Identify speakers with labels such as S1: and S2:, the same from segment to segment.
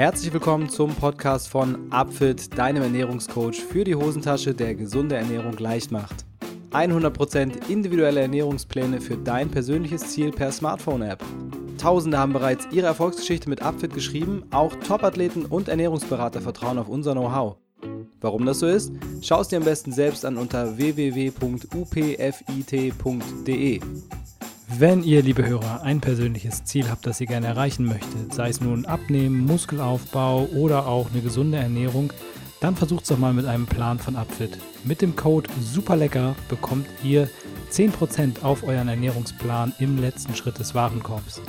S1: Herzlich willkommen zum Podcast von Upfit, deinem Ernährungscoach für die Hosentasche, der gesunde Ernährung leicht macht. 100% individuelle Ernährungspläne für dein persönliches Ziel per Smartphone-App. Tausende haben bereits ihre Erfolgsgeschichte mit Upfit geschrieben, auch Topathleten und Ernährungsberater vertrauen auf unser Know-how. Warum das so ist, schau es dir am besten selbst an unter www.upfit.de.
S2: Wenn ihr, liebe Hörer, ein persönliches Ziel habt, das ihr gerne erreichen möchtet, sei es nun Abnehmen, Muskelaufbau oder auch eine gesunde Ernährung, dann versucht es doch mal mit einem Plan von Upfit. Mit dem Code SUPERLECKER bekommt ihr 10% auf euren Ernährungsplan im letzten Schritt des Warenkorbs.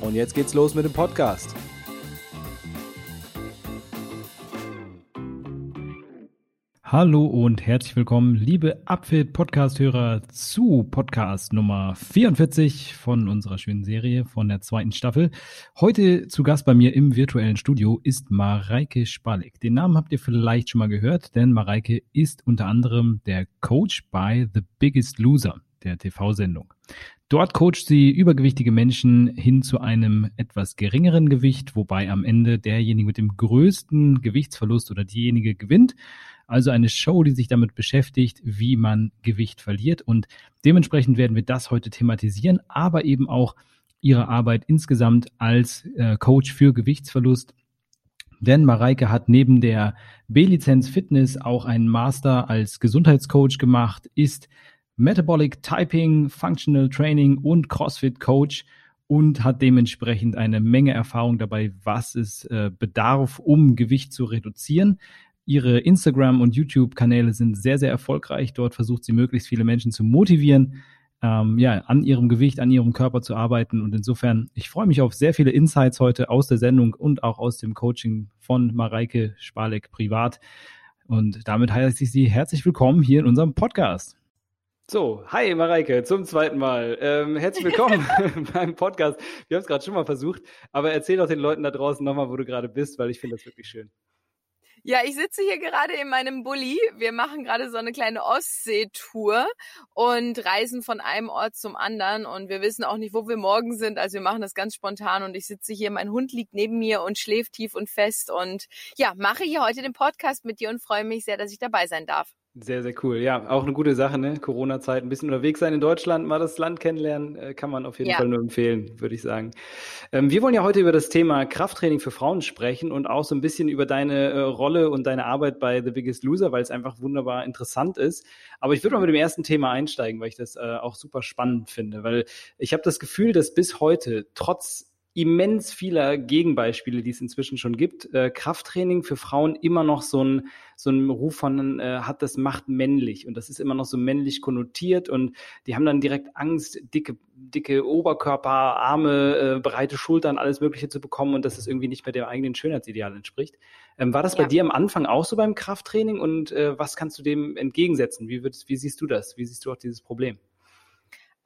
S1: Und jetzt geht's los mit dem Podcast.
S2: Hallo und herzlich willkommen, liebe Upfit Podcast-Hörer zu Podcast Nummer 44 von unserer schönen Serie von der zweiten Staffel. Heute zu Gast bei mir im virtuellen Studio ist Mareike Spalik. Den Namen habt ihr vielleicht schon mal gehört, denn Mareike ist unter anderem der Coach bei The Biggest Loser, der TV-Sendung. Dort coacht sie übergewichtige Menschen hin zu einem etwas geringeren Gewicht, wobei am Ende derjenige mit dem größten Gewichtsverlust oder diejenige gewinnt. Also eine Show, die sich damit beschäftigt, wie man Gewicht verliert. Und dementsprechend werden wir das heute thematisieren, aber eben auch ihre Arbeit insgesamt als äh, Coach für Gewichtsverlust. Denn Mareike hat neben der B-Lizenz Fitness auch einen Master als Gesundheitscoach gemacht, ist Metabolic Typing, Functional Training und CrossFit Coach und hat dementsprechend eine Menge Erfahrung dabei, was es äh, bedarf, um Gewicht zu reduzieren. Ihre Instagram- und YouTube-Kanäle sind sehr, sehr erfolgreich. Dort versucht sie möglichst viele Menschen zu motivieren, ähm, ja, an ihrem Gewicht, an ihrem Körper zu arbeiten. Und insofern, ich freue mich auf sehr viele Insights heute aus der Sendung und auch aus dem Coaching von Mareike Spalek privat. Und damit heiße ich Sie herzlich willkommen hier in unserem Podcast.
S1: So, hi Mareike, zum zweiten Mal. Ähm, herzlich willkommen beim Podcast. Wir haben es gerade schon mal versucht, aber erzähl doch den Leuten da draußen nochmal, wo du gerade bist, weil ich finde das wirklich schön.
S3: Ja, ich sitze hier gerade in meinem Bulli. Wir machen gerade so eine kleine Ostseetour und reisen von einem Ort zum anderen. Und wir wissen auch nicht, wo wir morgen sind. Also wir machen das ganz spontan. Und ich sitze hier, mein Hund liegt neben mir und schläft tief und fest. Und ja, mache hier heute den Podcast mit dir und freue mich sehr, dass ich dabei sein darf.
S1: Sehr, sehr cool. Ja, auch eine gute Sache, ne? Corona-Zeit, ein bisschen unterwegs sein in Deutschland, mal das Land kennenlernen, äh, kann man auf jeden ja. Fall nur empfehlen, würde ich sagen. Ähm, wir wollen ja heute über das Thema Krafttraining für Frauen sprechen und auch so ein bisschen über deine äh, Rolle und deine Arbeit bei The Biggest Loser, weil es einfach wunderbar interessant ist. Aber ich würde mal mit dem ersten Thema einsteigen, weil ich das äh, auch super spannend finde, weil ich habe das Gefühl, dass bis heute trotz immens vieler Gegenbeispiele, die es inzwischen schon gibt, äh, Krafttraining für Frauen immer noch so ein so ein Ruf von äh, hat das macht männlich und das ist immer noch so männlich konnotiert und die haben dann direkt Angst, dicke dicke Oberkörper, Arme, äh, breite Schultern, alles Mögliche zu bekommen und dass es irgendwie nicht mehr dem eigenen Schönheitsideal entspricht. Ähm, war das ja. bei dir am Anfang auch so beim Krafttraining und äh, was kannst du dem entgegensetzen? Wie, würdest, wie siehst du das? Wie siehst du auch dieses Problem?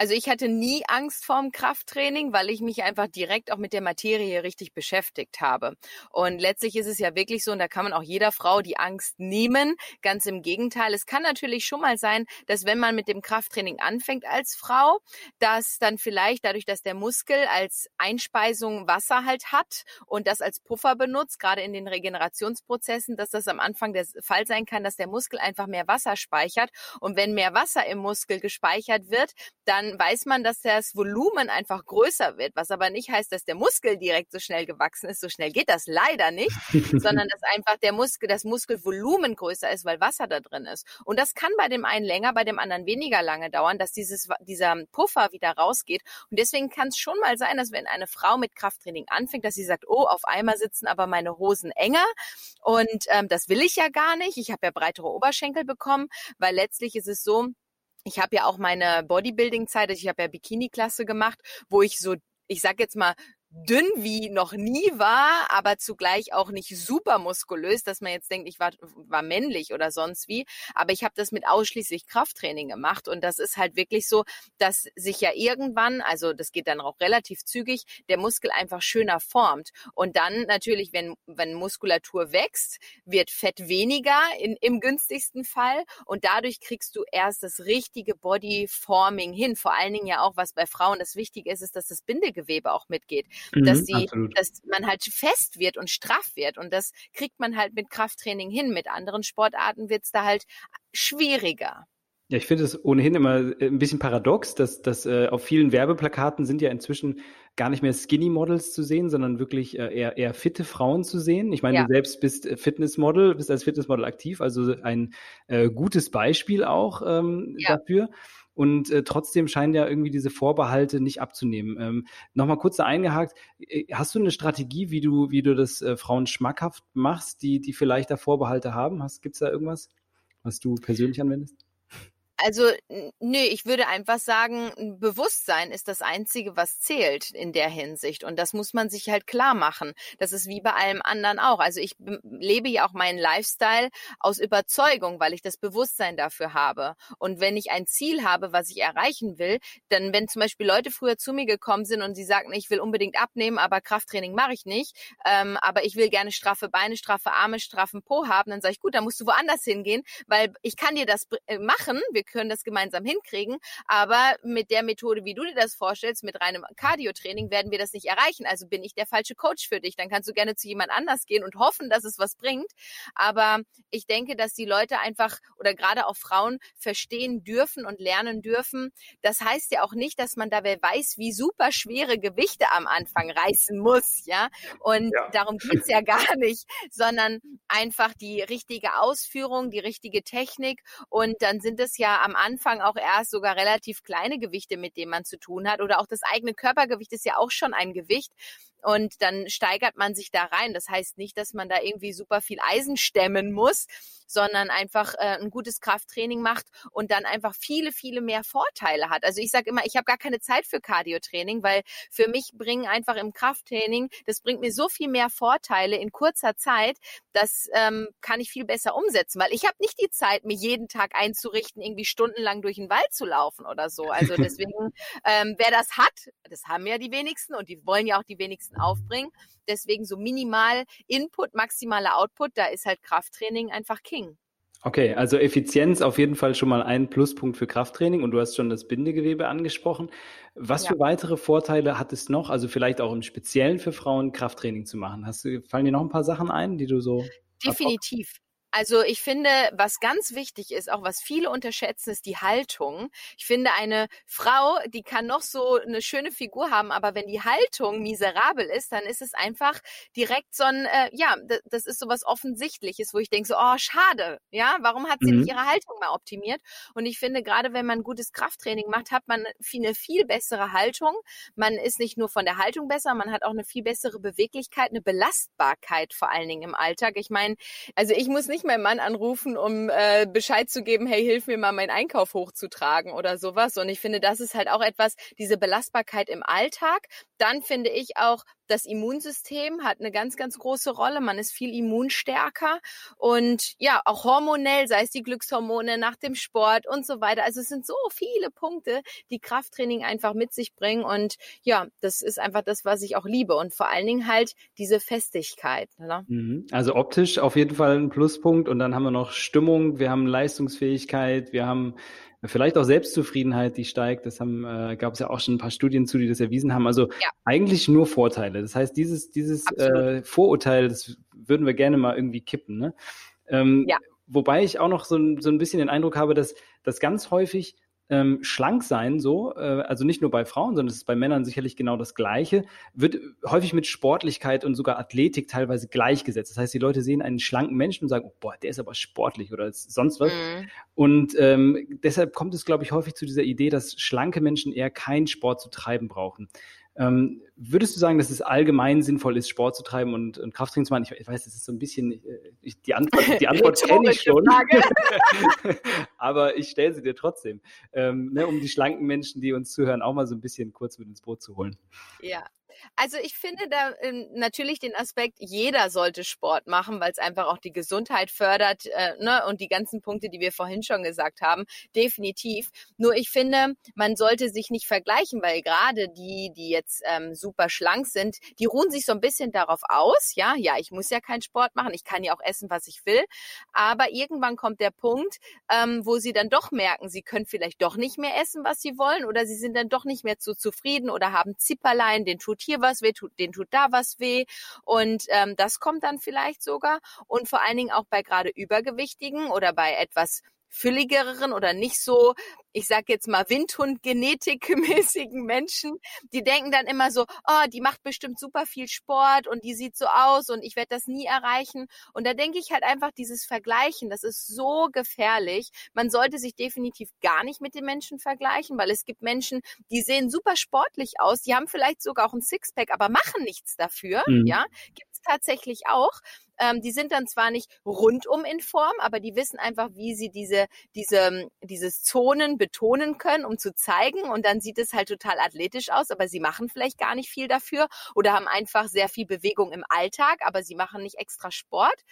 S3: Also ich hatte nie Angst vorm Krafttraining, weil ich mich einfach direkt auch mit der Materie richtig beschäftigt habe. Und letztlich ist es ja wirklich so, und da kann man auch jeder Frau die Angst nehmen. Ganz im Gegenteil. Es kann natürlich schon mal sein, dass wenn man mit dem Krafttraining anfängt als Frau, dass dann vielleicht dadurch, dass der Muskel als Einspeisung Wasser halt hat und das als Puffer benutzt, gerade in den Regenerationsprozessen, dass das am Anfang der Fall sein kann, dass der Muskel einfach mehr Wasser speichert. Und wenn mehr Wasser im Muskel gespeichert wird, dann weiß man, dass das Volumen einfach größer wird, was aber nicht heißt, dass der Muskel direkt so schnell gewachsen ist. So schnell geht das leider nicht, sondern dass einfach der Muskel, das Muskelvolumen größer ist, weil Wasser da drin ist. Und das kann bei dem einen länger, bei dem anderen weniger lange dauern, dass dieses, dieser Puffer wieder rausgeht. Und deswegen kann es schon mal sein, dass wenn eine Frau mit Krafttraining anfängt, dass sie sagt, oh, auf einmal sitzen aber meine Hosen enger und ähm, das will ich ja gar nicht. Ich habe ja breitere Oberschenkel bekommen, weil letztlich ist es so, ich habe ja auch meine Bodybuilding-Zeit, also ich habe ja Bikini-Klasse gemacht, wo ich so, ich sag jetzt mal, dünn wie noch nie war, aber zugleich auch nicht super muskulös, dass man jetzt denkt, ich war, war männlich oder sonst wie. Aber ich habe das mit ausschließlich Krafttraining gemacht und das ist halt wirklich so, dass sich ja irgendwann, also das geht dann auch relativ zügig, der Muskel einfach schöner formt. Und dann natürlich, wenn, wenn Muskulatur wächst, wird Fett weniger in, im günstigsten Fall und dadurch kriegst du erst das richtige Bodyforming hin. Vor allen Dingen ja auch, was bei Frauen das Wichtige ist, ist, dass das Bindegewebe auch mitgeht. Mhm, dass absolut. dass man halt fest wird und straff wird. Und das kriegt man halt mit Krafttraining hin. Mit anderen Sportarten wird es da halt schwieriger.
S1: Ja, ich finde es ohnehin immer äh, ein bisschen paradox, dass, dass äh, auf vielen Werbeplakaten sind ja inzwischen gar nicht mehr Skinny Models zu sehen, sondern wirklich äh, eher, eher fitte Frauen zu sehen. Ich meine, ja. du selbst bist äh, Fitnessmodel, bist als Fitnessmodel aktiv, also ein äh, gutes Beispiel auch ähm, ja. dafür. Und äh, trotzdem scheinen ja irgendwie diese Vorbehalte nicht abzunehmen. Ähm, Nochmal kurz da eingehakt, äh, hast du eine Strategie, wie du, wie du das äh, Frauen schmackhaft machst, die, die vielleicht da Vorbehalte haben? Gibt es da irgendwas, was du persönlich anwendest?
S3: Also, nö, ich würde einfach sagen, Bewusstsein ist das Einzige, was zählt in der Hinsicht. Und das muss man sich halt klar machen. Das ist wie bei allem anderen auch. Also ich lebe ja auch meinen Lifestyle aus Überzeugung, weil ich das Bewusstsein dafür habe. Und wenn ich ein Ziel habe, was ich erreichen will, dann, wenn zum Beispiel Leute früher zu mir gekommen sind und sie sagten, ich will unbedingt abnehmen, aber Krafttraining mache ich nicht, ähm, aber ich will gerne straffe Beine, straffe Arme, straffen Po haben, dann sage ich, gut, dann musst du woanders hingehen, weil ich kann dir das äh, machen. Wir können das gemeinsam hinkriegen. Aber mit der Methode, wie du dir das vorstellst, mit reinem Cardio-Training, werden wir das nicht erreichen. Also bin ich der falsche Coach für dich. Dann kannst du gerne zu jemand anders gehen und hoffen, dass es was bringt. Aber ich denke, dass die Leute einfach oder gerade auch Frauen verstehen dürfen und lernen dürfen. Das heißt ja auch nicht, dass man dabei weiß, wie super schwere Gewichte am Anfang reißen muss, ja. Und ja. darum geht's ja gar nicht, sondern einfach die richtige Ausführung, die richtige Technik. Und dann sind es ja am Anfang auch erst sogar relativ kleine Gewichte, mit denen man zu tun hat. Oder auch das eigene Körpergewicht ist ja auch schon ein Gewicht und dann steigert man sich da rein. Das heißt nicht, dass man da irgendwie super viel Eisen stemmen muss, sondern einfach äh, ein gutes Krafttraining macht und dann einfach viele, viele mehr Vorteile hat. Also ich sage immer, ich habe gar keine Zeit für Cardiotraining, weil für mich bringen einfach im Krafttraining, das bringt mir so viel mehr Vorteile in kurzer Zeit, das ähm, kann ich viel besser umsetzen, weil ich habe nicht die Zeit, mir jeden Tag einzurichten, irgendwie stundenlang durch den Wald zu laufen oder so. Also deswegen, ähm, wer das hat, das haben ja die wenigsten und die wollen ja auch die wenigsten aufbringen. Deswegen so minimal Input, maximaler Output, da ist halt Krafttraining einfach King.
S1: Okay, also Effizienz auf jeden Fall schon mal ein Pluspunkt für Krafttraining und du hast schon das Bindegewebe angesprochen. Was ja. für weitere Vorteile hat es noch, also vielleicht auch im Speziellen für Frauen Krafttraining zu machen? Hast du, fallen dir noch ein paar Sachen ein, die du so
S3: Definitiv. Also ich finde, was ganz wichtig ist, auch was viele unterschätzen, ist die Haltung. Ich finde, eine Frau, die kann noch so eine schöne Figur haben, aber wenn die Haltung miserabel ist, dann ist es einfach direkt so ein, äh, ja, das ist so was Offensichtliches, wo ich denke so, oh, schade, ja, warum hat sie mhm. nicht ihre Haltung mal optimiert? Und ich finde, gerade wenn man gutes Krafttraining macht, hat man eine viel bessere Haltung. Man ist nicht nur von der Haltung besser, man hat auch eine viel bessere Beweglichkeit, eine Belastbarkeit vor allen Dingen im Alltag. Ich meine, also ich muss nicht nicht meinen Mann anrufen, um äh, Bescheid zu geben, hey, hilf mir mal, meinen Einkauf hochzutragen oder sowas. Und ich finde, das ist halt auch etwas, diese Belastbarkeit im Alltag. Dann finde ich auch, das Immunsystem hat eine ganz, ganz große Rolle. Man ist viel immunstärker und ja, auch hormonell, sei es die Glückshormone nach dem Sport und so weiter. Also es sind so viele Punkte, die Krafttraining einfach mit sich bringen und ja, das ist einfach das, was ich auch liebe und vor allen Dingen halt diese Festigkeit. Ne?
S1: Mhm. Also optisch auf jeden Fall ein Pluspunkt und dann haben wir noch Stimmung, wir haben Leistungsfähigkeit, wir haben Vielleicht auch Selbstzufriedenheit, die steigt. Das haben, äh, gab es ja auch schon ein paar Studien zu, die das erwiesen haben. Also ja. eigentlich nur Vorteile. Das heißt, dieses, dieses äh, Vorurteil, das würden wir gerne mal irgendwie kippen. Ne? Ähm, ja. Wobei ich auch noch so, so ein bisschen den Eindruck habe, dass, dass ganz häufig ähm, schlank sein, so, äh, also nicht nur bei Frauen, sondern es ist bei Männern sicherlich genau das Gleiche, wird häufig mit Sportlichkeit und sogar Athletik teilweise gleichgesetzt. Das heißt, die Leute sehen einen schlanken Menschen und sagen, oh, boah, der ist aber sportlich oder sonst was. Mhm. Und ähm, deshalb kommt es, glaube ich, häufig zu dieser Idee, dass schlanke Menschen eher keinen Sport zu treiben brauchen. Ähm, würdest du sagen, dass es allgemein sinnvoll ist, Sport zu treiben und, und Krafttraining zu machen? Ich, ich, weiß, das ist so ein bisschen, äh, ich, die Antwort, die Antwort kenne ich schon. Aber ich stelle sie dir trotzdem, ähm, ne, um die schlanken Menschen, die uns zuhören, auch mal so ein bisschen kurz mit ins Boot zu holen.
S3: Ja, also ich finde da äh, natürlich den Aspekt, jeder sollte Sport machen, weil es einfach auch die Gesundheit fördert äh, ne? und die ganzen Punkte, die wir vorhin schon gesagt haben, definitiv. Nur ich finde, man sollte sich nicht vergleichen, weil gerade die, die jetzt ähm, super super schlank sind, die ruhen sich so ein bisschen darauf aus, ja, ja, ich muss ja keinen Sport machen, ich kann ja auch essen, was ich will. Aber irgendwann kommt der Punkt, ähm, wo sie dann doch merken, sie können vielleicht doch nicht mehr essen, was sie wollen, oder sie sind dann doch nicht mehr zu zufrieden oder haben Zipperlein, den tut hier was weh, tut, den tut da was weh. Und ähm, das kommt dann vielleicht sogar. Und vor allen Dingen auch bei gerade Übergewichtigen oder bei etwas fülligeren oder nicht so, ich sag jetzt mal Windhund-genetikmäßigen Menschen, die denken dann immer so, oh, die macht bestimmt super viel Sport und die sieht so aus und ich werde das nie erreichen. Und da denke ich halt einfach dieses Vergleichen, das ist so gefährlich. Man sollte sich definitiv gar nicht mit den Menschen vergleichen, weil es gibt Menschen, die sehen super sportlich aus, die haben vielleicht sogar auch ein Sixpack, aber machen nichts dafür, mhm. ja. Gibt tatsächlich auch. Ähm, die sind dann zwar nicht rundum in Form, aber die wissen einfach, wie sie diese, diese, dieses Zonen betonen können, um zu zeigen. Und dann sieht es halt total athletisch aus, aber sie machen vielleicht gar nicht viel dafür oder haben einfach sehr viel Bewegung im Alltag, aber sie machen nicht extra Sport.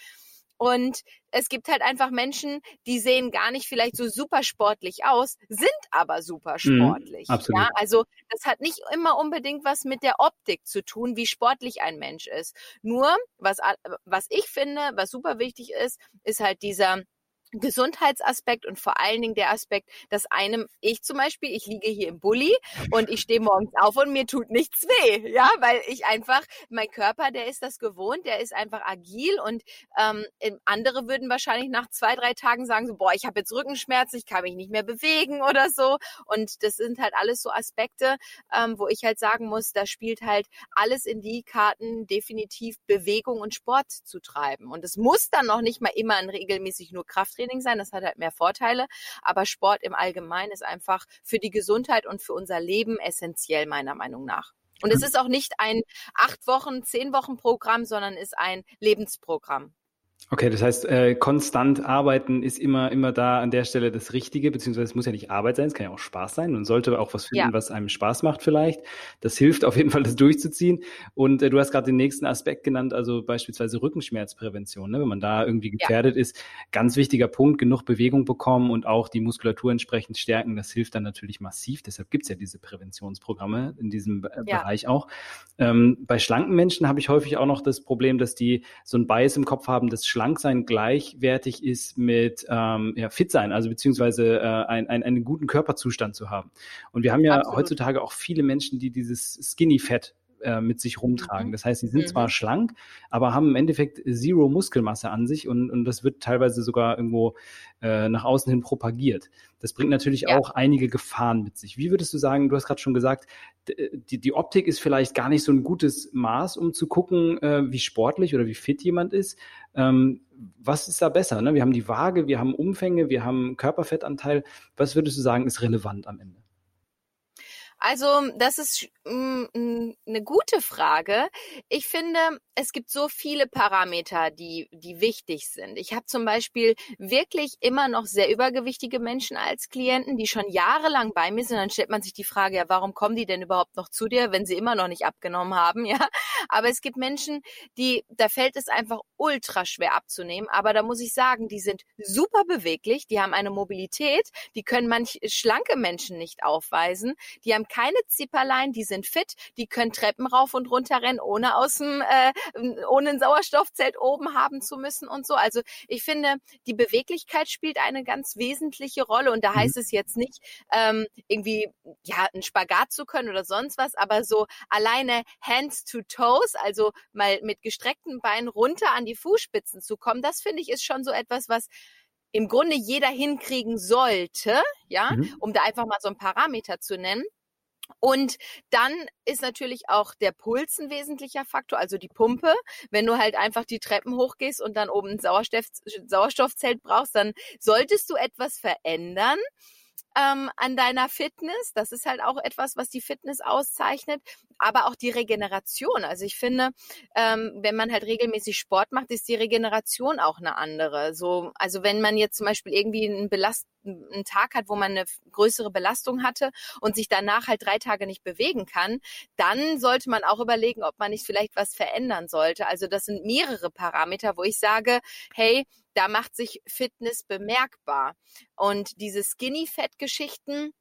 S3: Und es gibt halt einfach Menschen, die sehen gar nicht vielleicht so super sportlich aus, sind aber super sportlich. Mhm, absolut. Ja, also das hat nicht immer unbedingt was mit der Optik zu tun, wie sportlich ein Mensch ist. Nur was was ich finde, was super wichtig ist, ist halt dieser Gesundheitsaspekt und vor allen Dingen der Aspekt, dass einem, ich zum Beispiel, ich liege hier im Bulli und ich stehe morgens auf und mir tut nichts weh, ja, weil ich einfach, mein Körper, der ist das gewohnt, der ist einfach agil und ähm, andere würden wahrscheinlich nach zwei, drei Tagen sagen so, boah, ich habe jetzt Rückenschmerzen, ich kann mich nicht mehr bewegen oder so. Und das sind halt alles so Aspekte, ähm, wo ich halt sagen muss, da spielt halt alles in die Karten definitiv Bewegung und Sport zu treiben. Und es muss dann noch nicht mal immer regelmäßig nur Kraft Krafttraining sein, das hat halt mehr Vorteile, aber Sport im Allgemeinen ist einfach für die Gesundheit und für unser Leben essentiell meiner Meinung nach. Und es ist auch nicht ein acht Wochen, zehn Wochen Programm, sondern ist ein Lebensprogramm.
S1: Okay, das heißt, äh, konstant arbeiten ist immer, immer da an der Stelle das Richtige, beziehungsweise es muss ja nicht Arbeit sein, es kann ja auch Spaß sein. Man sollte auch was finden, ja. was einem Spaß macht vielleicht. Das hilft auf jeden Fall, das durchzuziehen. Und äh, du hast gerade den nächsten Aspekt genannt, also beispielsweise Rückenschmerzprävention. Ne? Wenn man da irgendwie gefährdet ja. ist, ganz wichtiger Punkt, genug Bewegung bekommen und auch die Muskulatur entsprechend stärken, das hilft dann natürlich massiv. Deshalb gibt's ja diese Präventionsprogramme in diesem äh, ja. Bereich auch. Ähm, bei schlanken Menschen habe ich häufig auch noch das Problem, dass die so ein Bias im Kopf haben, dass Schlanksein gleichwertig ist mit ähm, ja, fit sein, also beziehungsweise äh, ein, ein, einen guten Körperzustand zu haben. Und wir haben ja Absolut. heutzutage auch viele Menschen, die dieses Skinny Fat äh, mit sich rumtragen. Mhm. Das heißt, sie sind mhm. zwar schlank, aber haben im Endeffekt Zero Muskelmasse an sich und, und das wird teilweise sogar irgendwo äh, nach außen hin propagiert. Das bringt natürlich ja. auch einige Gefahren mit sich. Wie würdest du sagen, du hast gerade schon gesagt, die, die Optik ist vielleicht gar nicht so ein gutes Maß, um zu gucken, äh, wie sportlich oder wie fit jemand ist. Ähm, was ist da besser? Ne? Wir haben die Waage, wir haben Umfänge, wir haben Körperfettanteil. Was würdest du sagen, ist relevant am Ende?
S3: Also, das ist mm, mm, eine gute Frage. Ich finde, es gibt so viele Parameter, die, die wichtig sind. Ich habe zum Beispiel wirklich immer noch sehr übergewichtige Menschen als Klienten, die schon jahrelang bei mir sind. Dann stellt man sich die Frage, ja, warum kommen die denn überhaupt noch zu dir, wenn sie immer noch nicht abgenommen haben, ja? Aber es gibt Menschen, die, da fällt es einfach ultra schwer abzunehmen. Aber da muss ich sagen, die sind super beweglich, die haben eine Mobilität, die können manch schlanke Menschen nicht aufweisen, die haben keine Zipperlein, die sind fit, die können Treppen rauf und runter rennen, ohne aus dem, äh, ohne ein Sauerstoffzelt oben haben zu müssen und so. Also ich finde, die Beweglichkeit spielt eine ganz wesentliche Rolle und da mhm. heißt es jetzt nicht, ähm, irgendwie, ja, einen Spagat zu können oder sonst was, aber so alleine Hands to Toes, also mal mit gestreckten Beinen runter an die Fußspitzen zu kommen, das finde ich ist schon so etwas, was im Grunde jeder hinkriegen sollte, ja, mhm. um da einfach mal so ein Parameter zu nennen. Und dann ist natürlich auch der Puls ein wesentlicher Faktor, also die Pumpe. Wenn du halt einfach die Treppen hochgehst und dann oben ein Sauerstoff, Sauerstoffzelt brauchst, dann solltest du etwas verändern ähm, an deiner Fitness. Das ist halt auch etwas, was die Fitness auszeichnet, aber auch die Regeneration. Also ich finde, ähm, wenn man halt regelmäßig Sport macht, ist die Regeneration auch eine andere. So, also wenn man jetzt zum Beispiel irgendwie einen Belast einen Tag hat, wo man eine größere Belastung hatte und sich danach halt drei Tage nicht bewegen kann, dann sollte man auch überlegen, ob man nicht vielleicht was verändern sollte. Also das sind mehrere Parameter, wo ich sage, hey, da macht sich Fitness bemerkbar. Und diese Skinny-Fat-Geschichten,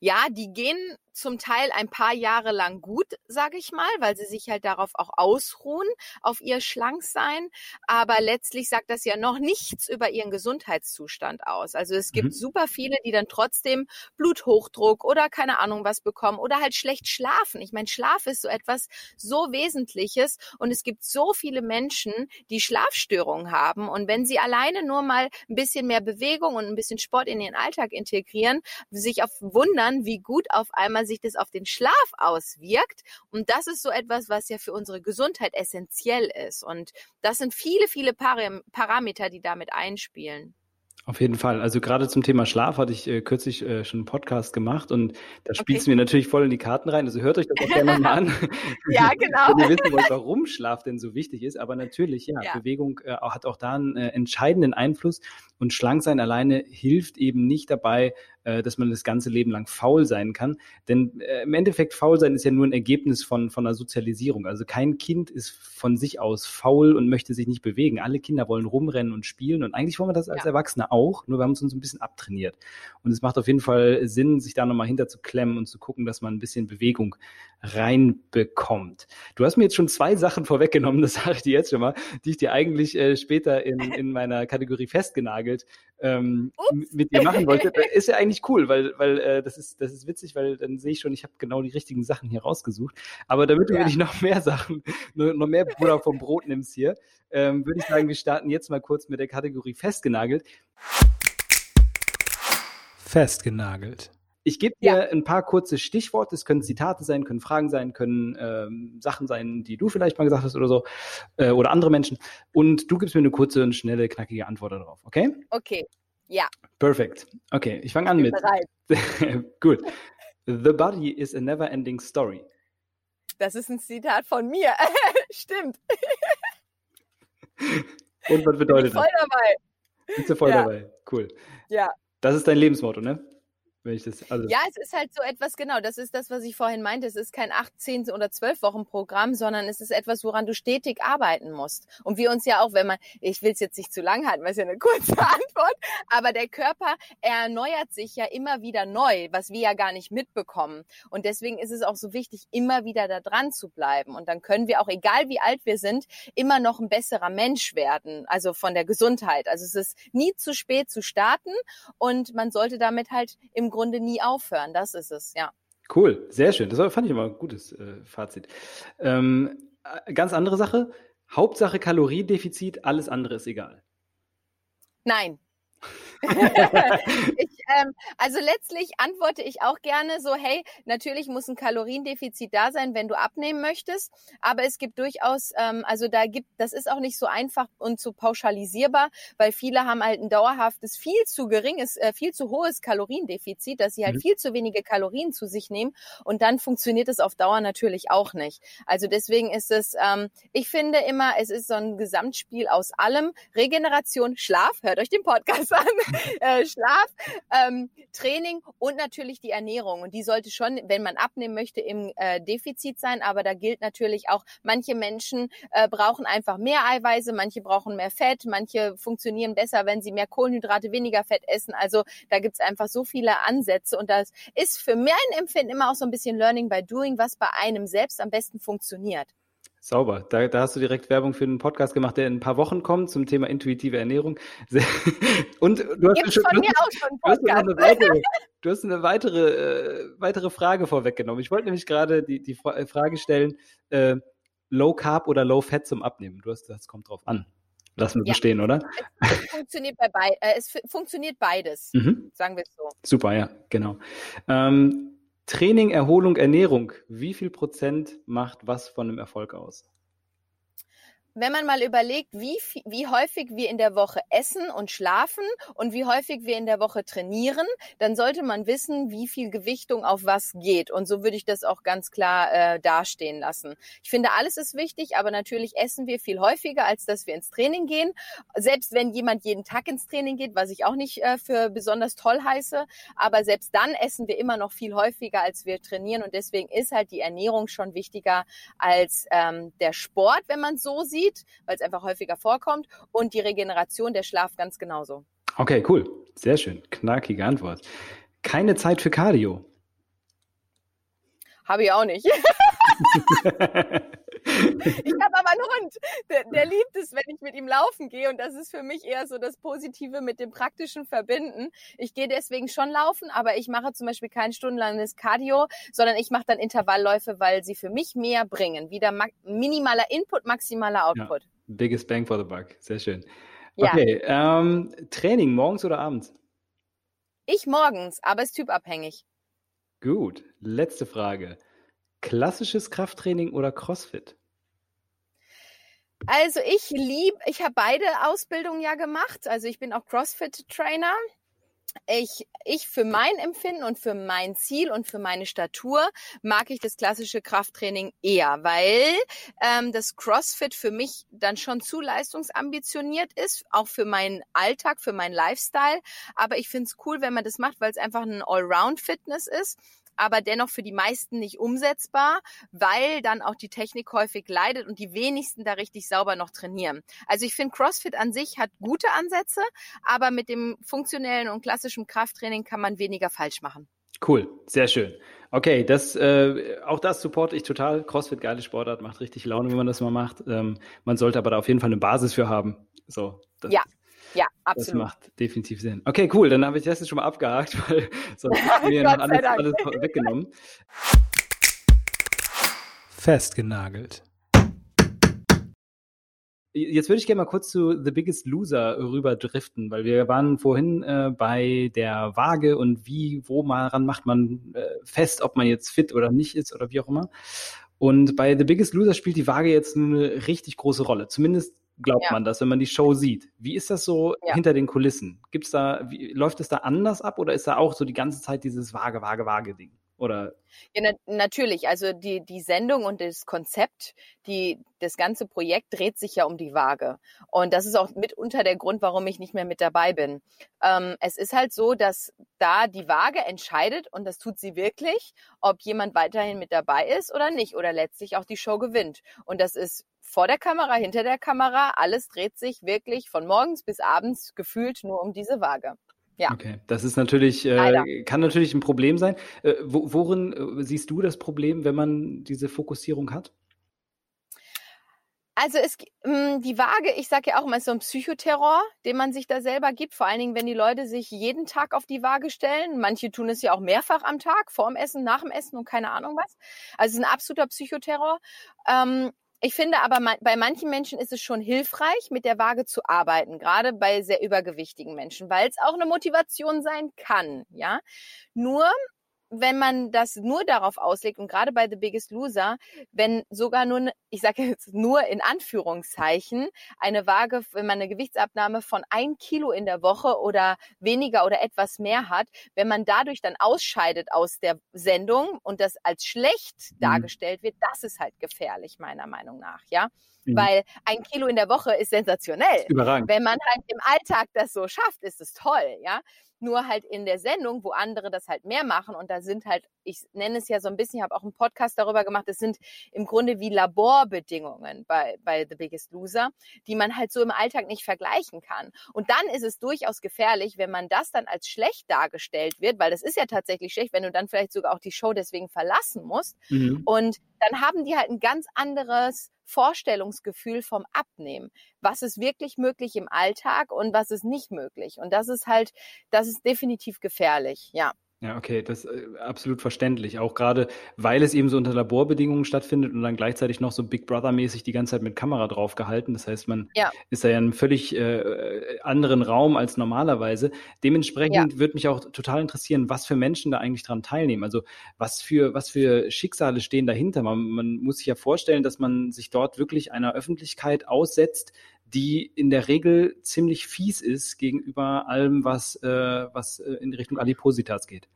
S3: ja, die gehen zum Teil ein paar Jahre lang gut, sage ich mal, weil sie sich halt darauf auch ausruhen, auf ihr Schlanksein. Aber letztlich sagt das ja noch nichts über ihren Gesundheitszustand aus. Also es gibt mhm. super viele, die dann trotzdem Bluthochdruck oder keine Ahnung was bekommen oder halt schlecht schlafen. Ich meine, Schlaf ist so etwas so Wesentliches und es gibt so viele Menschen, die Schlafstörungen haben. Und wenn sie alleine nur mal ein bisschen mehr Bewegung und ein bisschen Sport in ihren Alltag integrieren, sich auf wundern, wie gut auf einmal sich das auf den Schlaf auswirkt. Und das ist so etwas, was ja für unsere Gesundheit essentiell ist. Und das sind viele, viele Parameter, die damit einspielen.
S1: Auf jeden Fall. Also gerade zum Thema Schlaf hatte ich äh, kürzlich äh, schon einen Podcast gemacht und da spielt es okay. mir natürlich voll in die Karten rein. Also hört euch das auch gerne mal an.
S3: ja, genau.
S1: Ihr wissen wollt, warum Schlaf denn so wichtig ist. Aber natürlich, ja, ja. Bewegung äh, hat auch da einen äh, entscheidenden Einfluss und schlank sein alleine hilft eben nicht dabei, äh, dass man das ganze Leben lang faul sein kann. Denn äh, im Endeffekt faul sein ist ja nur ein Ergebnis von, von einer Sozialisierung. Also kein Kind ist von sich aus faul und möchte sich nicht bewegen. Alle Kinder wollen rumrennen und spielen und eigentlich wollen wir das als ja. Erwachsene auch, nur wir haben uns ein bisschen abtrainiert. Und es macht auf jeden Fall Sinn, sich da nochmal hinter zu klemmen und zu gucken, dass man ein bisschen Bewegung reinbekommt. Du hast mir jetzt schon zwei Sachen vorweggenommen, das sage ich dir jetzt schon mal, die ich dir eigentlich äh, später in, in meiner Kategorie festgenagelt ähm, mit dir machen wollte. Ist ja eigentlich cool, weil, weil äh, das, ist, das ist witzig, weil dann sehe ich schon, ich habe genau die richtigen Sachen hier rausgesucht. Aber damit du ja. wirklich noch mehr Sachen, noch mehr Bruder vom Brot nimmst hier, ähm, würde ich sagen, wir starten jetzt mal kurz mit der Kategorie festgenagelt. Festgenagelt. Ich gebe dir ja. ein paar kurze Stichworte. Es können Zitate sein, können Fragen sein, können ähm, Sachen sein, die du vielleicht mal gesagt hast oder so, äh, oder andere Menschen. Und du gibst mir eine kurze und schnelle, knackige Antwort darauf, okay?
S3: Okay. Ja.
S1: Perfekt. Okay, ich fange an mit. Gut. The body is a never-ending story.
S3: Das ist ein Zitat von mir. Stimmt.
S1: Und was bedeutet
S3: Bin voll das? dabei.
S1: Bist du voll ja. dabei? Cool.
S3: Ja.
S1: Das ist dein Lebensmotto, ne? Wenn ich das
S3: alles. Ja, es ist halt so etwas, genau, das ist das, was ich vorhin meinte. Es ist kein 18 oder 12 Wochen Programm, sondern es ist etwas, woran du stetig arbeiten musst. Und wir uns ja auch, wenn man, ich will es jetzt nicht zu lang halten, weil es ja eine kurze Antwort, aber der Körper erneuert sich ja immer wieder neu, was wir ja gar nicht mitbekommen. Und deswegen ist es auch so wichtig, immer wieder da dran zu bleiben. Und dann können wir auch, egal wie alt wir sind, immer noch ein besserer Mensch werden, also von der Gesundheit. Also es ist nie zu spät zu starten und man sollte damit halt im Grunde nie aufhören. Das ist es, ja.
S1: Cool, sehr schön. Das fand ich immer ein gutes äh, Fazit. Ähm, äh, ganz andere Sache. Hauptsache Kaloriendefizit, alles andere ist egal.
S3: Nein. ich, ähm, also letztlich antworte ich auch gerne so, hey, natürlich muss ein Kaloriendefizit da sein, wenn du abnehmen möchtest, aber es gibt durchaus, ähm, also da gibt, das ist auch nicht so einfach und so pauschalisierbar, weil viele haben halt ein dauerhaftes, viel zu geringes, äh, viel zu hohes Kaloriendefizit, dass sie halt mhm. viel zu wenige Kalorien zu sich nehmen und dann funktioniert es auf Dauer natürlich auch nicht. Also deswegen ist es, ähm, ich finde immer, es ist so ein Gesamtspiel aus allem. Regeneration, Schlaf, hört euch den Podcast an, äh, Schlaf, ähm, Training und natürlich die Ernährung. Und die sollte schon, wenn man abnehmen möchte, im äh, Defizit sein. Aber da gilt natürlich auch, manche Menschen äh, brauchen einfach mehr Eiweiße, manche brauchen mehr Fett, manche funktionieren besser, wenn sie mehr Kohlenhydrate, weniger Fett essen. Also da gibt's einfach so viele Ansätze. Und das ist für mein Empfinden immer auch so ein bisschen Learning by Doing, was bei einem selbst am besten funktioniert.
S1: Sauber. Da, da hast du direkt Werbung für einen Podcast gemacht, der in ein paar Wochen kommt zum Thema intuitive Ernährung. Und du hast, schon, auch schon du, hast eine weitere, du hast eine weitere, äh, weitere Frage vorweggenommen. Ich wollte nämlich gerade die, die äh, Frage stellen, äh, Low Carb oder Low Fat zum Abnehmen. Du hast das kommt drauf an. Lassen wir ja. bestehen, oder?
S3: Es, funktioniert, bei be äh, es funktioniert beides, mhm. sagen wir es so.
S1: Super, ja, genau. Ähm, Training, Erholung, Ernährung. Wie viel Prozent macht was von einem Erfolg aus?
S3: Wenn man mal überlegt, wie, wie häufig wir in der Woche essen und schlafen und wie häufig wir in der Woche trainieren, dann sollte man wissen, wie viel Gewichtung auf was geht. Und so würde ich das auch ganz klar äh, dastehen lassen. Ich finde, alles ist wichtig, aber natürlich essen wir viel häufiger, als dass wir ins Training gehen. Selbst wenn jemand jeden Tag ins Training geht, was ich auch nicht äh, für besonders toll heiße, aber selbst dann essen wir immer noch viel häufiger, als wir trainieren. Und deswegen ist halt die Ernährung schon wichtiger als ähm, der Sport, wenn man so sieht sieht, weil es einfach häufiger vorkommt und die Regeneration, der Schlaf ganz genauso.
S1: Okay, cool. Sehr schön. Knackige Antwort. Keine Zeit für Cardio.
S3: Habe ich auch nicht. ich habe aber einen Hund, der, der, liebt es, wenn ich mit ihm laufen gehe. Und das ist für mich eher so das Positive mit dem praktischen Verbinden. Ich gehe deswegen schon laufen, aber ich mache zum Beispiel kein stundenlanges Cardio, sondern ich mache dann Intervallläufe, weil sie für mich mehr bringen. Wieder minimaler Input, maximaler Output. Ja,
S1: biggest bang for the buck. Sehr schön. Okay, ja. ähm, Training morgens oder abends?
S3: Ich morgens, aber ist typabhängig.
S1: Gut. Letzte Frage. Klassisches Krafttraining oder CrossFit?
S3: Also ich liebe, ich habe beide Ausbildungen ja gemacht. Also ich bin auch CrossFit-Trainer. Ich, ich für mein Empfinden und für mein Ziel und für meine Statur mag ich das klassische Krafttraining eher, weil ähm, das CrossFit für mich dann schon zu leistungsambitioniert ist, auch für meinen Alltag, für meinen Lifestyle. Aber ich finde es cool, wenn man das macht, weil es einfach ein Allround-Fitness ist aber dennoch für die meisten nicht umsetzbar, weil dann auch die Technik häufig leidet und die wenigsten da richtig sauber noch trainieren. Also ich finde, CrossFit an sich hat gute Ansätze, aber mit dem funktionellen und klassischen Krafttraining kann man weniger falsch machen.
S1: Cool, sehr schön. Okay, das äh, auch das supporte ich total. CrossFit geile Sportart, macht richtig Laune, wenn man das mal macht. Ähm, man sollte aber da auf jeden Fall eine Basis für haben. So.
S3: ja, ja, absolut.
S1: Das macht definitiv Sinn. Okay, cool. Dann habe ich das jetzt schon mal abgehakt, weil sonst haben wir noch alles, alles weggenommen. Festgenagelt. Jetzt würde ich gerne mal kurz zu The Biggest Loser rüber driften, weil wir waren vorhin äh, bei der Waage und wie, wo man macht man äh, fest, ob man jetzt fit oder nicht ist oder wie auch immer. Und bei The Biggest Loser spielt die Waage jetzt eine richtig große Rolle. Zumindest glaubt ja. man das, wenn man die Show sieht. Wie ist das so ja. hinter den Kulissen? Gibt's da, wie, läuft es da anders ab oder ist da auch so die ganze Zeit dieses vage, vage, vage Ding? Oder?
S3: Ja, na, natürlich. Also die, die Sendung und das Konzept, die, das ganze Projekt dreht sich ja um die Waage. Und das ist auch mitunter der Grund, warum ich nicht mehr mit dabei bin. Ähm, es ist halt so, dass da die Waage entscheidet, und das tut sie wirklich, ob jemand weiterhin mit dabei ist oder nicht, oder letztlich auch die Show gewinnt. Und das ist vor der Kamera, hinter der Kamera, alles dreht sich wirklich von morgens bis abends gefühlt nur um diese Waage.
S1: Ja. Okay, das ist natürlich, äh, kann natürlich ein Problem sein. Äh, wo, worin äh, siehst du das Problem, wenn man diese Fokussierung hat?
S3: Also es, mh, hm, die Waage, ich sage ja auch immer, ist so ein Psychoterror, den man sich da selber gibt. Vor allen Dingen, wenn die Leute sich jeden Tag auf die Waage stellen. Manche tun es ja auch mehrfach am Tag, vorm Essen, nach dem Essen und keine Ahnung was. Also es ist ein absoluter Psychoterror. Ähm, ich finde aber, bei manchen Menschen ist es schon hilfreich, mit der Waage zu arbeiten, gerade bei sehr übergewichtigen Menschen, weil es auch eine Motivation sein kann, ja. Nur wenn man das nur darauf auslegt und gerade bei The Biggest Loser, wenn sogar nur, ich sage jetzt nur in Anführungszeichen, eine Waage, wenn man eine Gewichtsabnahme von ein Kilo in der Woche oder weniger oder etwas mehr hat, wenn man dadurch dann ausscheidet aus der Sendung und das als schlecht mhm. dargestellt wird, das ist halt gefährlich meiner Meinung nach, ja. Mhm. Weil ein Kilo in der Woche ist sensationell.
S1: Überragend.
S3: Wenn man halt im Alltag das so schafft, ist es toll, ja nur halt in der Sendung, wo andere das halt mehr machen und da sind halt, ich nenne es ja so ein bisschen, ich habe auch einen Podcast darüber gemacht, es sind im Grunde wie Laborbedingungen bei, bei The Biggest Loser, die man halt so im Alltag nicht vergleichen kann. Und dann ist es durchaus gefährlich, wenn man das dann als schlecht dargestellt wird, weil das ist ja tatsächlich schlecht, wenn du dann vielleicht sogar auch die Show deswegen verlassen musst. Mhm. Und dann haben die halt ein ganz anderes Vorstellungsgefühl vom Abnehmen. Was ist wirklich möglich im Alltag und was ist nicht möglich? Und das ist halt, das ist definitiv gefährlich, ja.
S1: Ja, okay, das ist äh, absolut verständlich. Auch gerade, weil es eben so unter Laborbedingungen stattfindet und dann gleichzeitig noch so Big Brother-mäßig die ganze Zeit mit Kamera drauf gehalten. Das heißt, man ja. ist da ja in einem völlig äh, anderen Raum als normalerweise. Dementsprechend ja. würde mich auch total interessieren, was für Menschen da eigentlich dran teilnehmen. Also was für, was für Schicksale stehen dahinter. Man, man muss sich ja vorstellen, dass man sich dort wirklich einer Öffentlichkeit aussetzt, die in der Regel ziemlich fies ist gegenüber allem, was, äh, was äh, in Richtung Adipositas geht.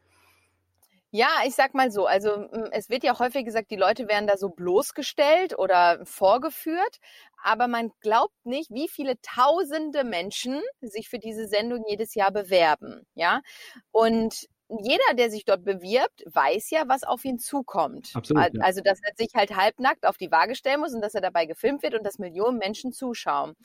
S3: Ja, ich sag mal so, also es wird ja häufig gesagt, die Leute werden da so bloßgestellt oder vorgeführt, aber man glaubt nicht, wie viele tausende Menschen sich für diese Sendung jedes Jahr bewerben, ja? Und jeder, der sich dort bewirbt, weiß ja, was auf ihn zukommt. Absolut, ja. Also, dass er sich halt halbnackt auf die Waage stellen muss und dass er dabei gefilmt wird und dass Millionen Menschen zuschauen.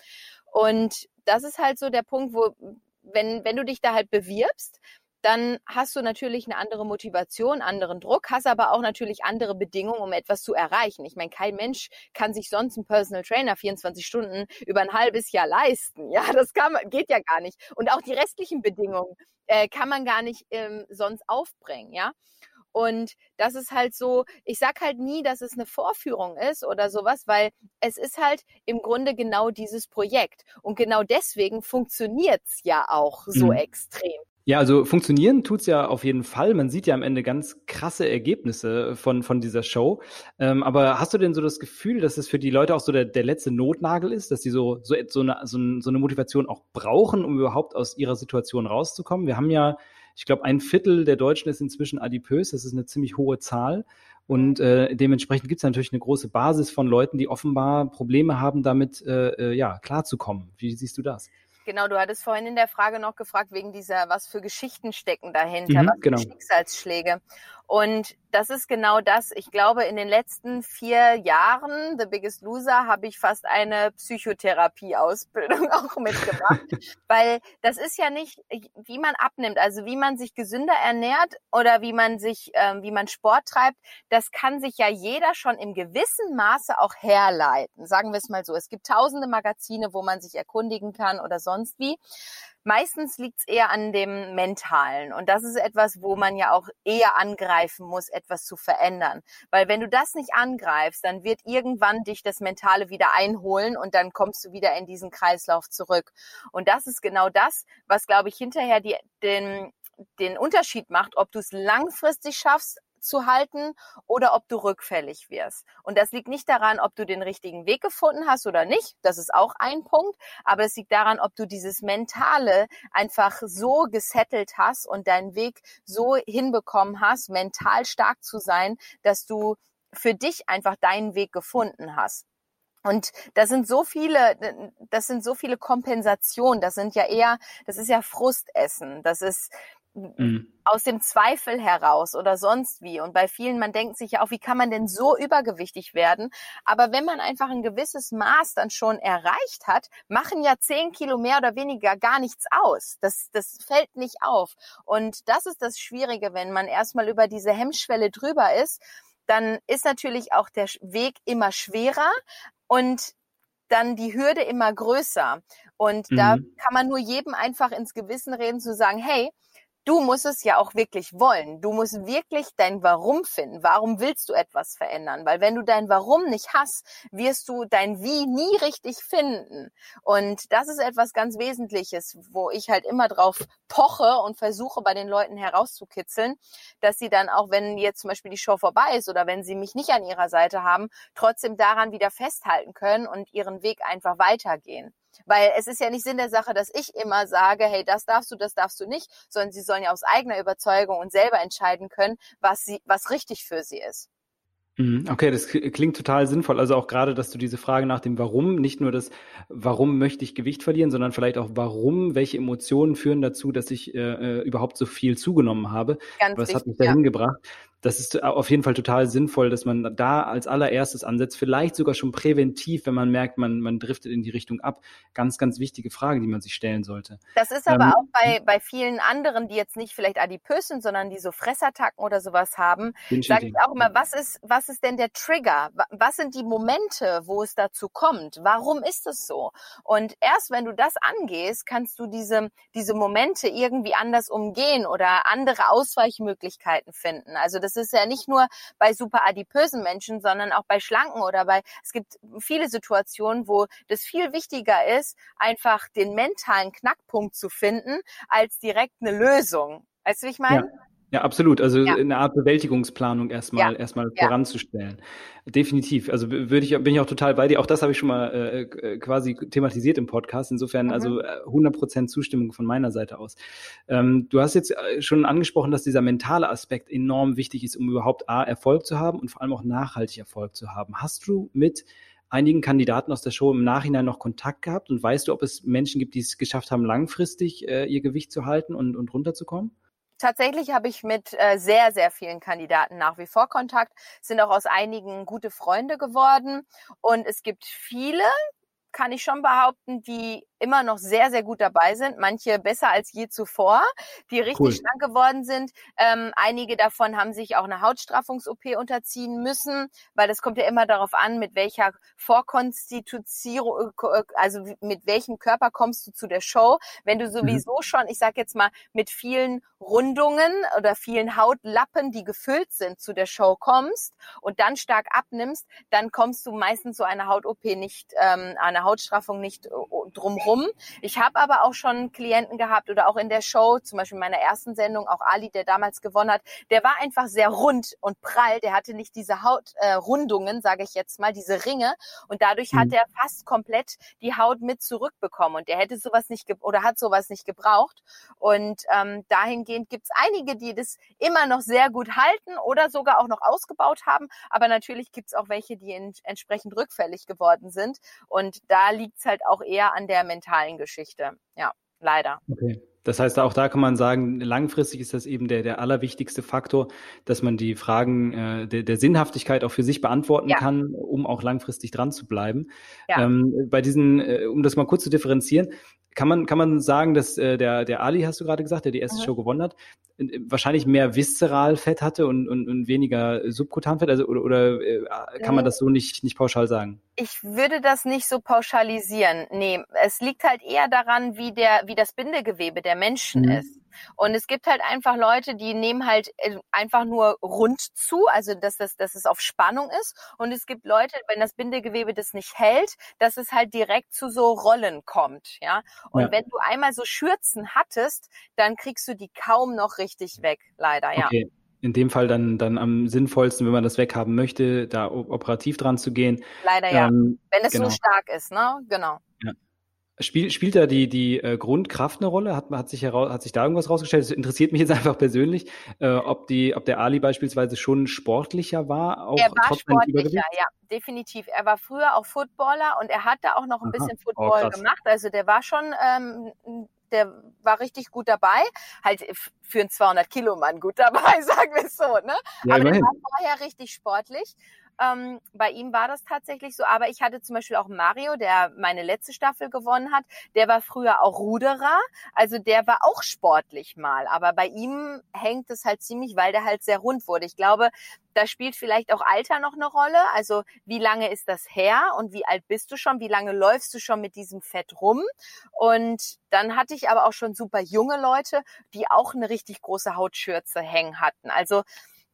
S3: Und das ist halt so der Punkt, wo, wenn, wenn du dich da halt bewirbst, dann hast du natürlich eine andere Motivation, anderen Druck, hast aber auch natürlich andere Bedingungen, um etwas zu erreichen. Ich meine, kein Mensch kann sich sonst einen Personal Trainer 24 Stunden über ein halbes Jahr leisten. Ja, das kann, geht ja gar nicht. Und auch die restlichen Bedingungen äh, kann man gar nicht ähm, sonst aufbringen. Ja. Und das ist halt so, ich sag halt nie, dass es eine Vorführung ist oder sowas, weil es ist halt im Grunde genau dieses Projekt. Und genau deswegen funktioniert's ja auch so mhm. extrem.
S1: Ja, also funktionieren tut's ja auf jeden Fall. Man sieht ja am Ende ganz krasse Ergebnisse von, von dieser Show. Ähm, aber hast du denn so das Gefühl, dass es für die Leute auch so der, der letzte Notnagel ist, dass sie so, so, so, eine, so, eine Motivation auch brauchen, um überhaupt aus ihrer Situation rauszukommen? Wir haben ja ich glaube, ein Viertel der Deutschen ist inzwischen adipös. Das ist eine ziemlich hohe Zahl. Und äh, dementsprechend gibt es natürlich eine große Basis von Leuten, die offenbar Probleme haben, damit äh, äh ja, klarzukommen. Wie siehst du das?
S3: Genau, du hattest vorhin in der Frage noch gefragt, wegen dieser, was für Geschichten stecken dahinter, mhm, was für genau. Schicksalsschläge. Und das ist genau das. Ich glaube, in den letzten vier Jahren, The Biggest Loser, habe ich fast eine Psychotherapie-Ausbildung auch mitgemacht. Weil das ist ja nicht, wie man abnimmt, also wie man sich gesünder ernährt oder wie man sich, ähm, wie man Sport treibt, das kann sich ja jeder schon im gewissen Maße auch herleiten. Sagen wir es mal so. Es gibt tausende Magazine, wo man sich erkundigen kann oder sonst wie. Meistens liegt es eher an dem Mentalen. Und das ist etwas, wo man ja auch eher angreifen muss, etwas zu verändern. Weil wenn du das nicht angreifst, dann wird irgendwann dich das Mentale wieder einholen und dann kommst du wieder in diesen Kreislauf zurück. Und das ist genau das, was, glaube ich, hinterher die, den, den Unterschied macht, ob du es langfristig schaffst, zu halten oder ob du rückfällig wirst. Und das liegt nicht daran, ob du den richtigen Weg gefunden hast oder nicht. Das ist auch ein Punkt. Aber es liegt daran, ob du dieses Mentale einfach so gesettelt hast und deinen Weg so hinbekommen hast, mental stark zu sein, dass du für dich einfach deinen Weg gefunden hast. Und das sind so viele, das sind so viele Kompensationen. Das sind ja eher, das ist ja Frustessen. Das ist, mhm. aus dem Zweifel heraus oder sonst wie. Und bei vielen, man denkt sich ja auch, wie kann man denn so übergewichtig werden? Aber wenn man einfach ein gewisses Maß dann schon erreicht hat, machen ja zehn Kilo mehr oder weniger gar nichts aus. Das, das fällt nicht auf. Und das ist das Schwierige, wenn man erstmal über diese Hemmschwelle drüber ist, dann ist natürlich auch der Weg immer schwerer und dann die Hürde immer größer. Und mhm. da kann man nur jedem einfach ins Gewissen reden, zu sagen, hey, du musst es ja auch wirklich wollen. Du musst wirklich dein Warum finden. Warum willst du etwas verändern? Weil wenn du dein Warum nicht hast, wirst du dein Wie nie richtig finden. Und das ist etwas ganz Wesentliches, wo ich halt immer drauf poche und versuche bei den Leuten herauszukitzeln, dass sie dann auch, wenn jetzt zum Beispiel die Show vorbei ist oder wenn sie mich nicht an ihrer Seite haben, trotzdem daran wieder festhalten können und ihren Weg einfach weitergehen. Weil es ist ja nicht Sinn der Sache, dass ich immer sage, hey, das darfst du, das darfst du nicht, sondern sie sollen ja aus eigener Überzeugung und selber entscheiden können, was sie, was richtig für sie ist.
S1: Mhm, okay, das klingt total sinnvoll. Also auch gerade, dass du diese Frage nach dem Warum, nicht nur das, warum möchte ich Gewicht verlieren, sondern vielleicht auch warum, welche Emotionen führen dazu, dass ich äh, äh überhaupt so viel zugenommen habe. Ganz Was wichtig, hat mich dahin ja. gebracht? Das ist auf jeden Fall total sinnvoll, dass man da als allererstes ansetzt, vielleicht sogar schon präventiv, wenn man merkt, man, man driftet in die Richtung ab. Ganz, ganz wichtige Frage, die man sich stellen sollte.
S3: Das ist aber ähm, auch bei, bei vielen anderen, die jetzt nicht vielleicht adipös sind, sondern die so Fressattacken oder sowas haben, sage ich auch immer, was ist, was ist denn der Trigger? Was sind die Momente, wo es dazu kommt? Warum ist es so? Und erst wenn du das angehst, kannst du diese, diese Momente irgendwie anders umgehen oder andere Ausweichmöglichkeiten finden. Also das das ist ja nicht nur bei super adipösen Menschen, sondern auch bei schlanken oder bei, es gibt viele Situationen, wo das viel wichtiger ist, einfach den mentalen Knackpunkt zu finden, als direkt eine Lösung. Weißt du, wie ich meine?
S1: Ja. Ja, absolut. Also ja. eine Art Bewältigungsplanung erstmal ja. erstmal ja. voranzustellen. Definitiv. Also würde ich bin ich auch total bei dir. Auch das habe ich schon mal äh, äh quasi thematisiert im Podcast. Insofern mhm. also 100 äh, Prozent Zustimmung von meiner Seite aus. Ähm, du hast jetzt äh, schon angesprochen, dass dieser mentale Aspekt enorm wichtig ist, um überhaupt a Erfolg zu haben und vor allem auch nachhaltig Erfolg zu haben. Hast du mit einigen Kandidaten aus der Show im Nachhinein noch Kontakt gehabt und weißt du, ob es Menschen gibt, die es geschafft haben, langfristig äh, ihr Gewicht zu halten und, und runterzukommen?
S3: Tatsächlich habe ich mit äh, sehr, sehr vielen Kandidaten nach wie vor Kontakt, sind auch aus einigen gute Freunde geworden. Und es gibt viele, kann ich schon behaupten, die immer noch sehr, sehr gut dabei sind. Manche besser als je zuvor, die richtig cool. schlank geworden sind. Ähm, einige davon haben sich auch eine Hautstraffungs-OP unterziehen müssen, weil das kommt ja immer darauf an, mit welcher Vorkonstituierung, also mit welchem Körper kommst du zu der Show. Wenn du mhm. sowieso mhm. schon, ich sag jetzt mal, mit vielen Rundungen oder vielen Hautlappen, die gefüllt sind, zu der Show kommst und dann stark abnimmst, dann kommst du meistens so eine Haut-OP nicht, ähm, eine Hautstraffung nicht äh, drumrum. Ich habe aber auch schon Klienten gehabt oder auch in der Show, zum Beispiel in meiner ersten Sendung, auch Ali, der damals gewonnen hat, der war einfach sehr rund und prall. Der hatte nicht diese Hautrundungen, äh, sage ich jetzt mal, diese Ringe und dadurch mhm. hat er fast komplett die Haut mit zurückbekommen und der hätte sowas nicht oder hat sowas nicht gebraucht und ähm, dahingehend gibt es einige, die das immer noch sehr gut halten oder sogar auch noch ausgebaut haben, aber natürlich gibt es auch welche, die in, entsprechend rückfällig geworden sind und da liegt es halt auch eher an der mentalen Geschichte. Ja, leider.
S1: Okay. Das heißt, auch da kann man sagen, langfristig ist das eben der, der allerwichtigste Faktor, dass man die Fragen äh, der, der Sinnhaftigkeit auch für sich beantworten ja. kann, um auch langfristig dran zu bleiben. Ja. Ähm, bei diesen, äh, um das mal kurz zu differenzieren, kann man, kann man sagen, dass äh, der, der Ali, hast du gerade gesagt, der die erste mhm. Show gewonnen hat, wahrscheinlich mehr Viszeralfett hatte und, und, und weniger Subkutanfett? Also, oder, oder äh, kann man das so nicht, nicht pauschal sagen?
S3: Ich würde das nicht so pauschalisieren. Nee, es liegt halt eher daran, wie der, wie das Bindegewebe der Menschen mhm. ist. Und es gibt halt einfach Leute, die nehmen halt äh, einfach nur rund zu, also dass, das, dass es auf Spannung ist. Und es gibt Leute, wenn das Bindegewebe das nicht hält, dass es halt direkt zu so Rollen kommt. Ja. Und ja. wenn du einmal so Schürzen hattest, dann kriegst du die kaum noch richtig weg, leider, ja. Okay
S1: in dem Fall dann, dann am sinnvollsten, wenn man das weghaben möchte, da operativ dran zu gehen.
S3: Leider ja. Ähm, wenn es genau. so stark ist, ne? Genau.
S1: Ja. Spiel, spielt da die, die äh, Grundkraft eine Rolle? Hat, hat, sich heraus, hat sich da irgendwas rausgestellt? Das interessiert mich jetzt einfach persönlich, äh, ob, die, ob der Ali beispielsweise schon sportlicher war.
S3: Auch er war sportlicher, ja, definitiv. Er war früher auch Footballer und er hat da auch noch ein Aha. bisschen oh, Football oh, gemacht. Also der war schon, ähm, der war richtig gut dabei. Halt für einen 200 Kilo Mann gut dabei, sagen wir es so. Ne? Ja, Aber der war vorher richtig sportlich. Ähm, bei ihm war das tatsächlich so. Aber ich hatte zum Beispiel auch Mario, der meine letzte Staffel gewonnen hat. Der war früher auch Ruderer. Also der war auch sportlich mal. Aber bei ihm hängt es halt ziemlich, weil der halt sehr rund wurde. Ich glaube, da spielt vielleicht auch Alter noch eine Rolle. Also wie lange ist das her und wie alt bist du schon? Wie lange läufst du schon mit diesem Fett rum? Und dann hatte ich aber auch schon super junge Leute, die auch eine richtig große Hautschürze hängen hatten. Also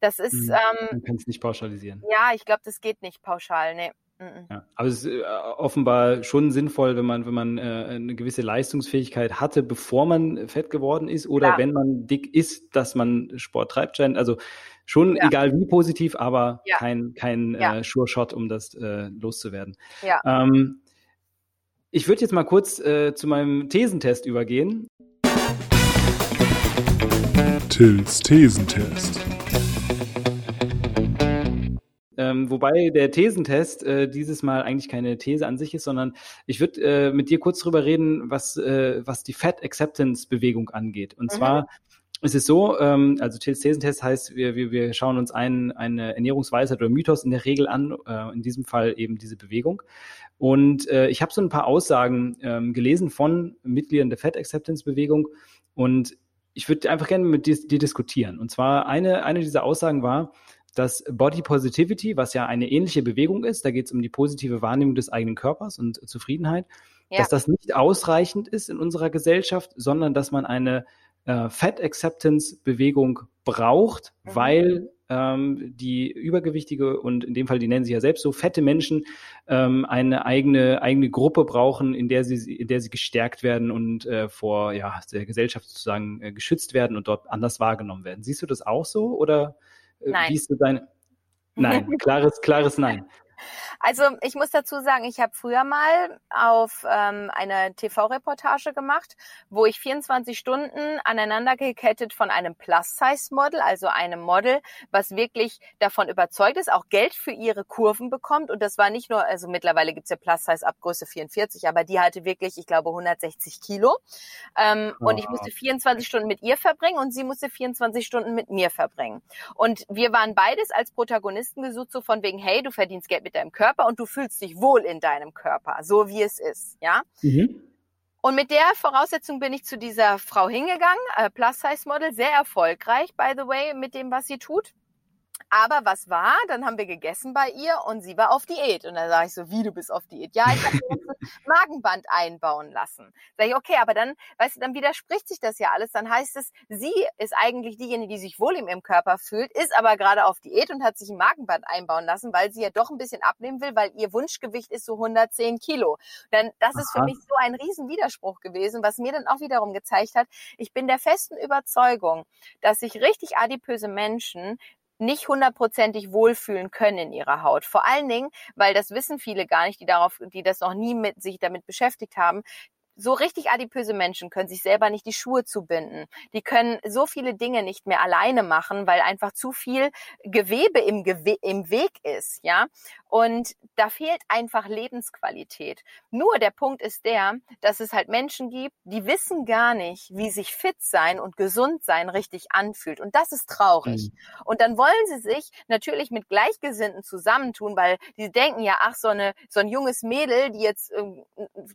S3: das ist. Mhm.
S1: Ähm, Man kann es nicht pauschalisieren.
S3: Ja, ich glaube, das geht nicht pauschal. Nee.
S1: Mhm. Ja, aber es ist äh, offenbar schon sinnvoll, wenn man, wenn man äh, eine gewisse Leistungsfähigkeit hatte, bevor man fett geworden ist, oder Klar. wenn man dick ist, dass man Sport treibt. Also schon ja. egal wie positiv, aber ja. kein, kein ja. äh, Sure-Shot, um das äh, loszuwerden. Ja. Ähm, ich würde jetzt mal kurz äh, zu meinem Thesentest übergehen. Tills Thesentest. Ähm, wobei der Thesentest äh, dieses Mal eigentlich keine These an sich ist, sondern ich würde äh, mit dir kurz drüber reden, was, äh, was die Fat Acceptance Bewegung angeht. Und mhm. zwar ist es so, ähm, also Thesentest heißt, wir, wir, wir schauen uns ein, eine Ernährungsweisheit oder Mythos in der Regel an, äh, in diesem Fall eben diese Bewegung. Und äh, ich habe so ein paar Aussagen ähm, gelesen von Mitgliedern der Fat Acceptance Bewegung und ich würde einfach gerne mit dir, dir diskutieren. Und zwar eine, eine dieser Aussagen war, dass Body Positivity, was ja eine ähnliche Bewegung ist, da geht es um die positive Wahrnehmung des eigenen Körpers und Zufriedenheit, ja. dass das nicht ausreichend ist in unserer Gesellschaft, sondern dass man eine äh, Fat Acceptance Bewegung braucht, mhm. weil ähm, die übergewichtige und in dem Fall, die nennen sich ja selbst so, fette Menschen ähm, eine eigene, eigene Gruppe brauchen, in der sie, in der sie gestärkt werden und äh, vor ja, der Gesellschaft sozusagen äh, geschützt werden und dort anders wahrgenommen werden. Siehst du das auch so oder
S3: Nein.
S1: wie ist so deine? Nein, klares, klares Nein.
S3: Also ich muss dazu sagen, ich habe früher mal auf ähm, eine TV-Reportage gemacht, wo ich 24 Stunden aneinander gekettet von einem Plus-Size-Model, also einem Model, was wirklich davon überzeugt ist, auch Geld für ihre Kurven bekommt. Und das war nicht nur, also mittlerweile gibt's ja Plus-Size ab Größe 44, aber die hatte wirklich, ich glaube, 160 Kilo. Ähm, oh. Und ich musste 24 Stunden mit ihr verbringen und sie musste 24 Stunden mit mir verbringen. Und wir waren beides als Protagonisten gesucht, so von wegen, hey, du verdienst Geld mit deinem Körper und du fühlst dich wohl in deinem Körper, so wie es ist, ja. Mhm. Und mit der Voraussetzung bin ich zu dieser Frau hingegangen, äh, Plus-Size-Model, sehr erfolgreich, by the way, mit dem, was sie tut. Aber was war? Dann haben wir gegessen bei ihr und sie war auf Diät. Und dann sage ich so, wie du bist auf Diät? Ja, ich habe ein Magenband einbauen lassen. Sag ich, okay, aber dann, weißt du, dann widerspricht sich das ja alles. Dann heißt es, sie ist eigentlich diejenige, die sich wohl in ihrem Körper fühlt, ist aber gerade auf Diät und hat sich ein Magenband einbauen lassen, weil sie ja doch ein bisschen abnehmen will, weil ihr Wunschgewicht ist so 110 Kilo. Dann, das ist Aha. für mich so ein Riesenwiderspruch gewesen, was mir dann auch wiederum gezeigt hat, ich bin der festen Überzeugung, dass sich richtig adipöse Menschen nicht hundertprozentig wohlfühlen können in ihrer Haut. Vor allen Dingen, weil das wissen viele gar nicht, die darauf, die das noch nie mit sich damit beschäftigt haben so richtig adipöse Menschen können sich selber nicht die Schuhe zubinden. Die können so viele Dinge nicht mehr alleine machen, weil einfach zu viel Gewebe im, Gewe im Weg ist, ja. Und da fehlt einfach Lebensqualität. Nur der Punkt ist der, dass es halt Menschen gibt, die wissen gar nicht, wie sich fit sein und gesund sein richtig anfühlt. Und das ist traurig. Mhm. Und dann wollen sie sich natürlich mit Gleichgesinnten zusammentun, weil die denken ja, ach, so eine, so ein junges Mädel, die jetzt äh,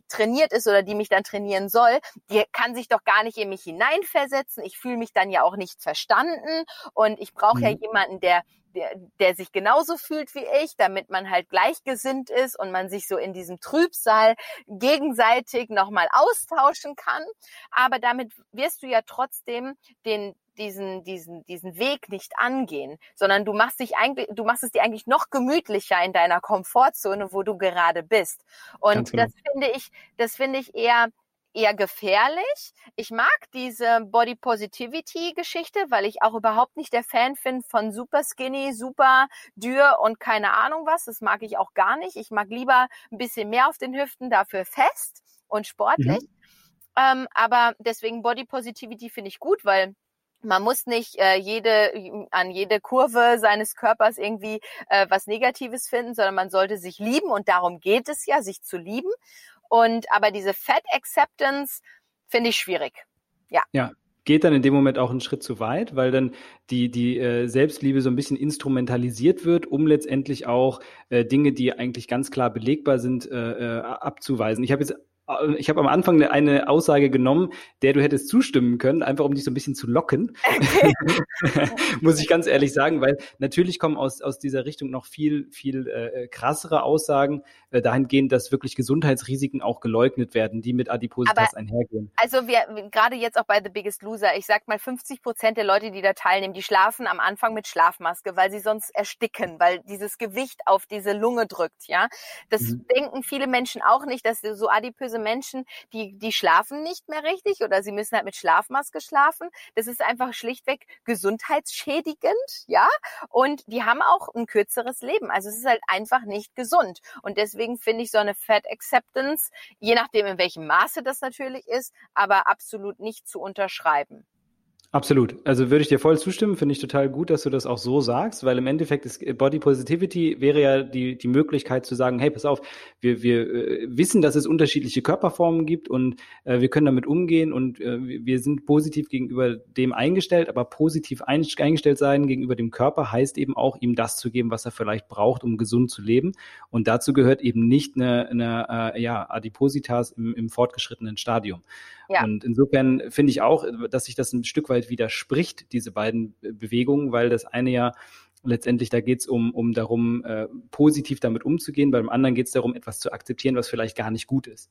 S3: trainiert ist oder die mich dann trainieren soll, die kann sich doch gar nicht in mich hineinversetzen. Ich fühle mich dann ja auch nicht verstanden und ich brauche mhm. ja jemanden, der der, der sich genauso fühlt wie ich, damit man halt gleichgesinnt ist und man sich so in diesem Trübsal gegenseitig nochmal austauschen kann. Aber damit wirst du ja trotzdem den, diesen, diesen, diesen Weg nicht angehen, sondern du machst dich eigentlich, du machst es dir eigentlich noch gemütlicher in deiner Komfortzone, wo du gerade bist. Und genau. das finde ich, das finde ich eher eher gefährlich. Ich mag diese Body Positivity Geschichte, weil ich auch überhaupt nicht der Fan bin von super skinny, super dürr und keine Ahnung was. Das mag ich auch gar nicht. Ich mag lieber ein bisschen mehr auf den Hüften, dafür fest und sportlich. Mhm. Ähm, aber deswegen Body Positivity finde ich gut, weil man muss nicht äh, jede an jede Kurve seines Körpers irgendwie äh, was Negatives finden, sondern man sollte sich lieben und darum geht es ja, sich zu lieben. Und aber diese Fat Acceptance finde ich schwierig. Ja.
S1: Ja, geht dann in dem Moment auch einen Schritt zu weit, weil dann die, die äh, Selbstliebe so ein bisschen instrumentalisiert wird, um letztendlich auch äh, Dinge, die eigentlich ganz klar belegbar sind, äh, äh abzuweisen. Ich habe jetzt ich habe am Anfang eine Aussage genommen, der du hättest zustimmen können, einfach um dich so ein bisschen zu locken. Muss ich ganz ehrlich sagen, weil natürlich kommen aus, aus dieser Richtung noch viel, viel äh, krassere Aussagen, äh, dahingehend, dass wirklich Gesundheitsrisiken auch geleugnet werden, die mit Adipositas Aber, einhergehen.
S3: Also wir, gerade jetzt auch bei The Biggest Loser, ich sag mal 50 Prozent der Leute, die da teilnehmen, die schlafen am Anfang mit Schlafmaske, weil sie sonst ersticken, weil dieses Gewicht auf diese Lunge drückt, ja. Das mhm. denken viele Menschen auch nicht, dass so adipöse Menschen, die, die schlafen nicht mehr richtig oder sie müssen halt mit Schlafmaske schlafen. Das ist einfach schlichtweg gesundheitsschädigend, ja. Und die haben auch ein kürzeres Leben. Also es ist halt einfach nicht gesund. Und deswegen finde ich so eine Fat Acceptance, je nachdem in welchem Maße das natürlich ist, aber absolut nicht zu unterschreiben.
S1: Absolut. Also würde ich dir voll zustimmen, finde ich total gut, dass du das auch so sagst, weil im Endeffekt ist Body Positivity wäre ja die, die Möglichkeit zu sagen, hey, pass auf, wir, wir äh, wissen, dass es unterschiedliche Körperformen gibt und äh, wir können damit umgehen und äh, wir sind positiv gegenüber dem eingestellt, aber positiv ein, eingestellt sein gegenüber dem Körper heißt eben auch, ihm das zu geben, was er vielleicht braucht, um gesund zu leben. Und dazu gehört eben nicht eine, eine äh, ja, Adipositas im, im fortgeschrittenen Stadium. Ja. Und insofern finde ich auch, dass sich das ein Stück weit widerspricht, diese beiden Bewegungen, weil das eine ja letztendlich, da geht es um, um darum, äh, positiv damit umzugehen. Beim anderen geht es darum, etwas zu akzeptieren, was vielleicht gar nicht gut ist.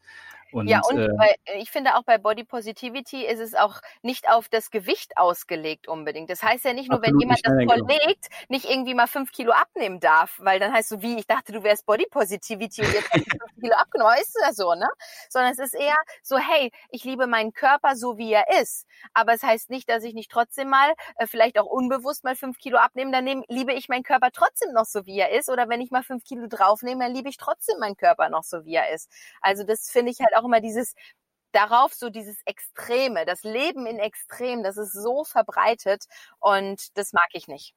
S3: Und, ja, und äh, bei, ich finde auch bei Body Positivity ist es auch nicht auf das Gewicht ausgelegt unbedingt. Das heißt ja nicht nur, wenn jemand das verlegt, nicht irgendwie mal fünf Kilo abnehmen darf, weil dann heißt so wie, ich dachte, du wärst Body Positivity und jetzt hast du fünf Kilo abgenommen. Ist ja so, ne? Sondern es ist eher so, hey, ich liebe meinen Körper so, wie er ist. Aber es heißt nicht, dass ich nicht trotzdem mal, äh, vielleicht auch unbewusst mal fünf Kilo abnehme, dann nehm, liebe ich meinen Körper trotzdem noch so, wie er ist. Oder wenn ich mal fünf Kilo draufnehme, dann liebe ich trotzdem meinen Körper noch so, wie er ist. Also das finde ich halt auch immer dieses darauf so dieses Extreme, das Leben in Extrem, das ist so verbreitet und das mag ich nicht.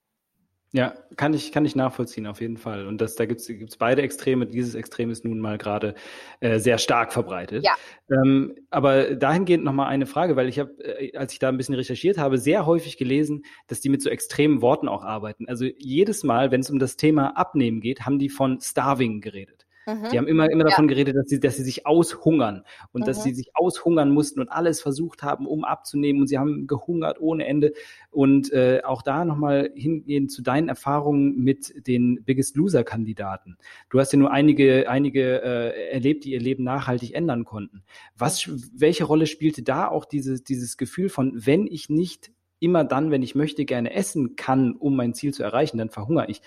S1: Ja, kann ich, kann ich nachvollziehen, auf jeden Fall. Und das, da gibt's gibt's beide Extreme. Dieses Extrem ist nun mal gerade äh, sehr stark verbreitet. Ja. Ähm, aber dahingehend nochmal eine Frage, weil ich habe, äh, als ich da ein bisschen recherchiert habe, sehr häufig gelesen, dass die mit so extremen Worten auch arbeiten. Also jedes Mal, wenn es um das Thema Abnehmen geht, haben die von Starving geredet. Mhm. Die haben immer, immer davon ja. geredet, dass sie, dass sie sich aushungern und mhm. dass sie sich aushungern mussten und alles versucht haben, um abzunehmen. Und sie haben gehungert ohne Ende. Und äh, auch da nochmal hingehen zu deinen Erfahrungen mit den Biggest Loser-Kandidaten. Du hast ja nur einige, einige äh, erlebt, die ihr Leben nachhaltig ändern konnten. Was, welche Rolle spielte da auch dieses, dieses Gefühl von, wenn ich nicht immer dann, wenn ich möchte, gerne essen kann, um mein Ziel zu erreichen, dann verhungere ich.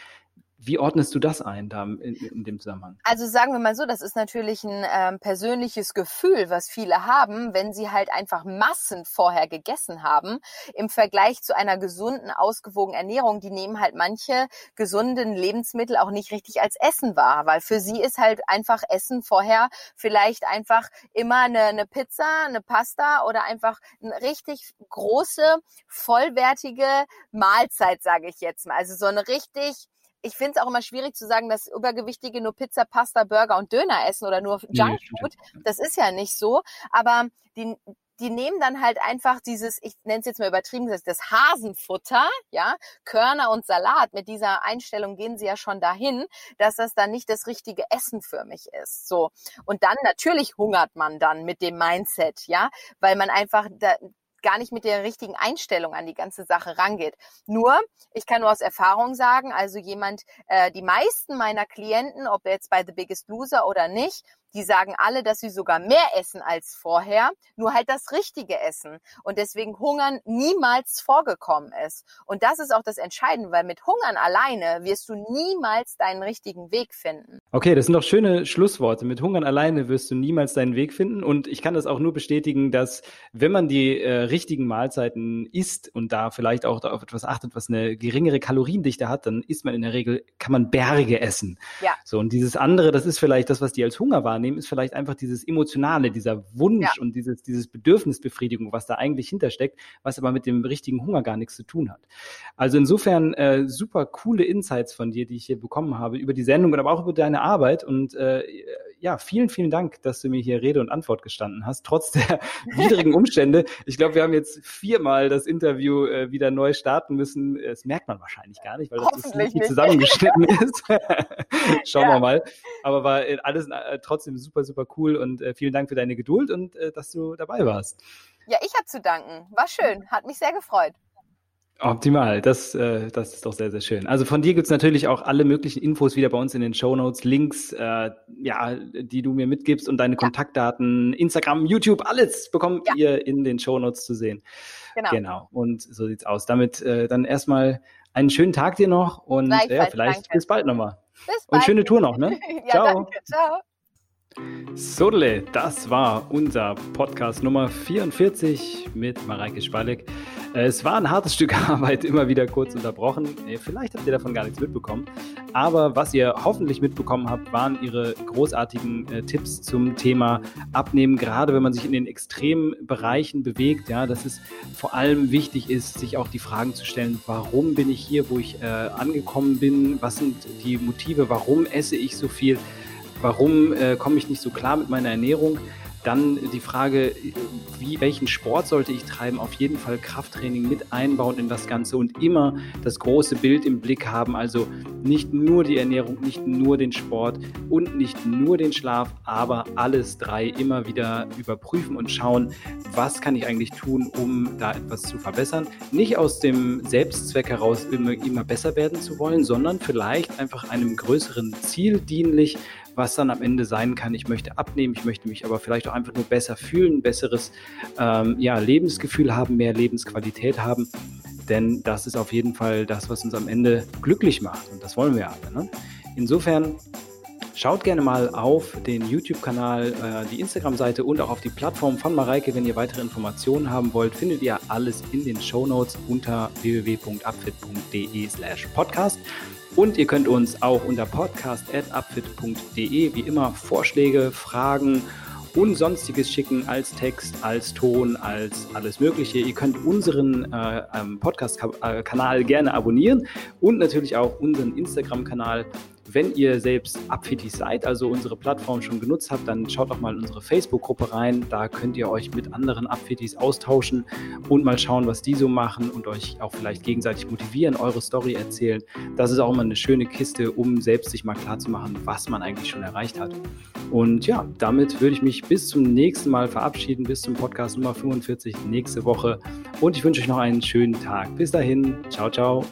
S1: Wie ordnest du das ein da in, in, dem Zusammenhang?
S3: Also sagen wir mal so, das ist natürlich ein ähm, persönliches Gefühl, was viele haben, wenn sie halt einfach Massen vorher gegessen haben. Im Vergleich zu einer gesunden, ausgewogenen Ernährung, die nehmen halt manche gesunden Lebensmittel auch nicht richtig als Essen wahr, weil für sie ist halt einfach Essen vorher vielleicht einfach immer eine, eine Pizza, eine Pasta oder einfach eine richtig große, vollwertige Mahlzeit, sage ich jetzt mal. Also so eine richtig ich finde es auch immer schwierig zu sagen, dass Übergewichtige nur Pizza, Pasta, Burger und Döner essen oder nur Junkfood. Das ist ja nicht so. Aber die, die nehmen dann halt einfach dieses, ich nenne es jetzt mal übertrieben, das Hasenfutter, ja, Körner und Salat. Mit dieser Einstellung gehen sie ja schon dahin, dass das dann nicht das richtige Essen für mich ist. So. Und dann natürlich hungert man dann mit dem Mindset, ja, weil man einfach da, gar nicht mit der richtigen Einstellung an die ganze Sache rangeht. Nur, ich kann nur aus Erfahrung sagen, also jemand, äh, die meisten meiner Klienten, ob jetzt bei The Biggest Loser oder nicht, die sagen alle, dass sie sogar mehr essen als vorher, nur halt das richtige Essen. Und deswegen Hungern niemals vorgekommen ist. Und das ist auch das Entscheidende, weil mit Hungern alleine wirst du niemals deinen richtigen Weg finden.
S1: Okay, das sind doch schöne Schlussworte. Mit Hungern alleine wirst du niemals deinen Weg finden. Und ich kann das auch nur bestätigen, dass wenn man die äh, richtigen Mahlzeiten isst und da vielleicht auch auf etwas achtet, was eine geringere Kaloriendichte hat, dann isst man in der Regel, kann man Berge essen. Ja. So, und dieses andere, das ist vielleicht das, was die als Hunger waren wahrnehmen, ist vielleicht einfach dieses Emotionale, dieser Wunsch ja. und dieses, dieses Bedürfnisbefriedigung, was da eigentlich hintersteckt, was aber mit dem richtigen Hunger gar nichts zu tun hat. Also insofern äh, super coole Insights von dir, die ich hier bekommen habe über die Sendung und aber auch über deine Arbeit und äh, ja, vielen, vielen Dank, dass du mir hier Rede und Antwort gestanden hast, trotz der widrigen Umstände. Ich glaube, wir haben jetzt viermal das Interview äh, wieder neu starten müssen. Das merkt man wahrscheinlich gar nicht, weil das nicht zusammengeschnitten ist. Schauen ja. wir mal. Aber war äh, alles äh, trotzdem super, super cool und äh, vielen Dank für deine Geduld und äh, dass du dabei warst.
S3: Ja, ich habe zu danken. War schön, hat mich sehr gefreut.
S1: Optimal, das, äh, das ist doch sehr, sehr schön. Also von dir gibt's natürlich auch alle möglichen Infos wieder bei uns in den Show Notes, Links, äh, ja, die du mir mitgibst und deine ja. Kontaktdaten, Instagram, YouTube, alles bekommt ja. ihr in den Show Notes zu sehen. Genau. Genau. Und so sieht's aus. Damit äh, dann erstmal einen schönen Tag dir noch und ja, vielleicht danke. bis bald nochmal. Bis bald. Und schöne Tour noch, ne? ja, Ciao. Danke. Ciao. Sodele, das war unser Podcast Nummer 44 mit Mareike Spalek. Es war ein hartes Stück Arbeit, immer wieder kurz unterbrochen. Äh, vielleicht habt ihr davon gar nichts mitbekommen. Aber was ihr hoffentlich mitbekommen habt, waren ihre großartigen äh, Tipps zum Thema Abnehmen, gerade wenn man sich in den extremen Bereichen bewegt. Ja, dass es vor allem wichtig ist, sich auch die Fragen zu stellen, warum bin ich hier, wo ich äh, angekommen bin? Was sind die Motive? Warum esse ich so viel? Warum äh, komme ich nicht so klar mit meiner Ernährung? Dann die Frage, wie, welchen Sport sollte ich treiben? Auf jeden Fall Krafttraining mit einbauen in das Ganze und immer das große Bild im Blick haben. Also nicht nur die Ernährung, nicht nur den Sport und nicht nur den Schlaf, aber alles drei immer wieder überprüfen und schauen, was kann ich eigentlich tun, um da etwas zu verbessern. Nicht aus dem Selbstzweck heraus immer, immer besser werden zu wollen, sondern vielleicht einfach einem größeren Ziel dienlich was dann am Ende sein kann, ich möchte abnehmen, ich möchte mich aber vielleicht auch einfach nur besser fühlen, besseres ähm, ja, Lebensgefühl haben, mehr Lebensqualität haben. Denn das ist auf jeden Fall das, was uns am Ende glücklich macht. Und das wollen wir alle. Ne? Insofern Schaut gerne mal auf den YouTube-Kanal, äh, die Instagram-Seite und auch auf die Plattform von Mareike. Wenn ihr weitere Informationen haben wollt, findet ihr alles in den Show Notes unter www.upfit.de slash podcast. Und ihr könnt uns auch unter podcast.upfit.de wie immer Vorschläge, Fragen und sonstiges schicken als Text, als Ton, als alles Mögliche. Ihr könnt unseren äh, ähm, Podcast-Kanal gerne abonnieren und natürlich auch unseren Instagram-Kanal wenn ihr selbst Upfitis seid, also unsere Plattform schon genutzt habt, dann schaut doch mal in unsere Facebook-Gruppe rein. Da könnt ihr euch mit anderen Upfitis austauschen und mal schauen, was die so machen und euch auch vielleicht gegenseitig motivieren, eure Story erzählen. Das ist auch immer eine schöne Kiste, um selbst sich mal klarzumachen, was man eigentlich schon erreicht hat. Und ja, damit würde ich mich bis zum nächsten Mal verabschieden, bis zum Podcast Nummer 45 nächste Woche. Und ich wünsche euch noch einen schönen Tag. Bis dahin, ciao, ciao.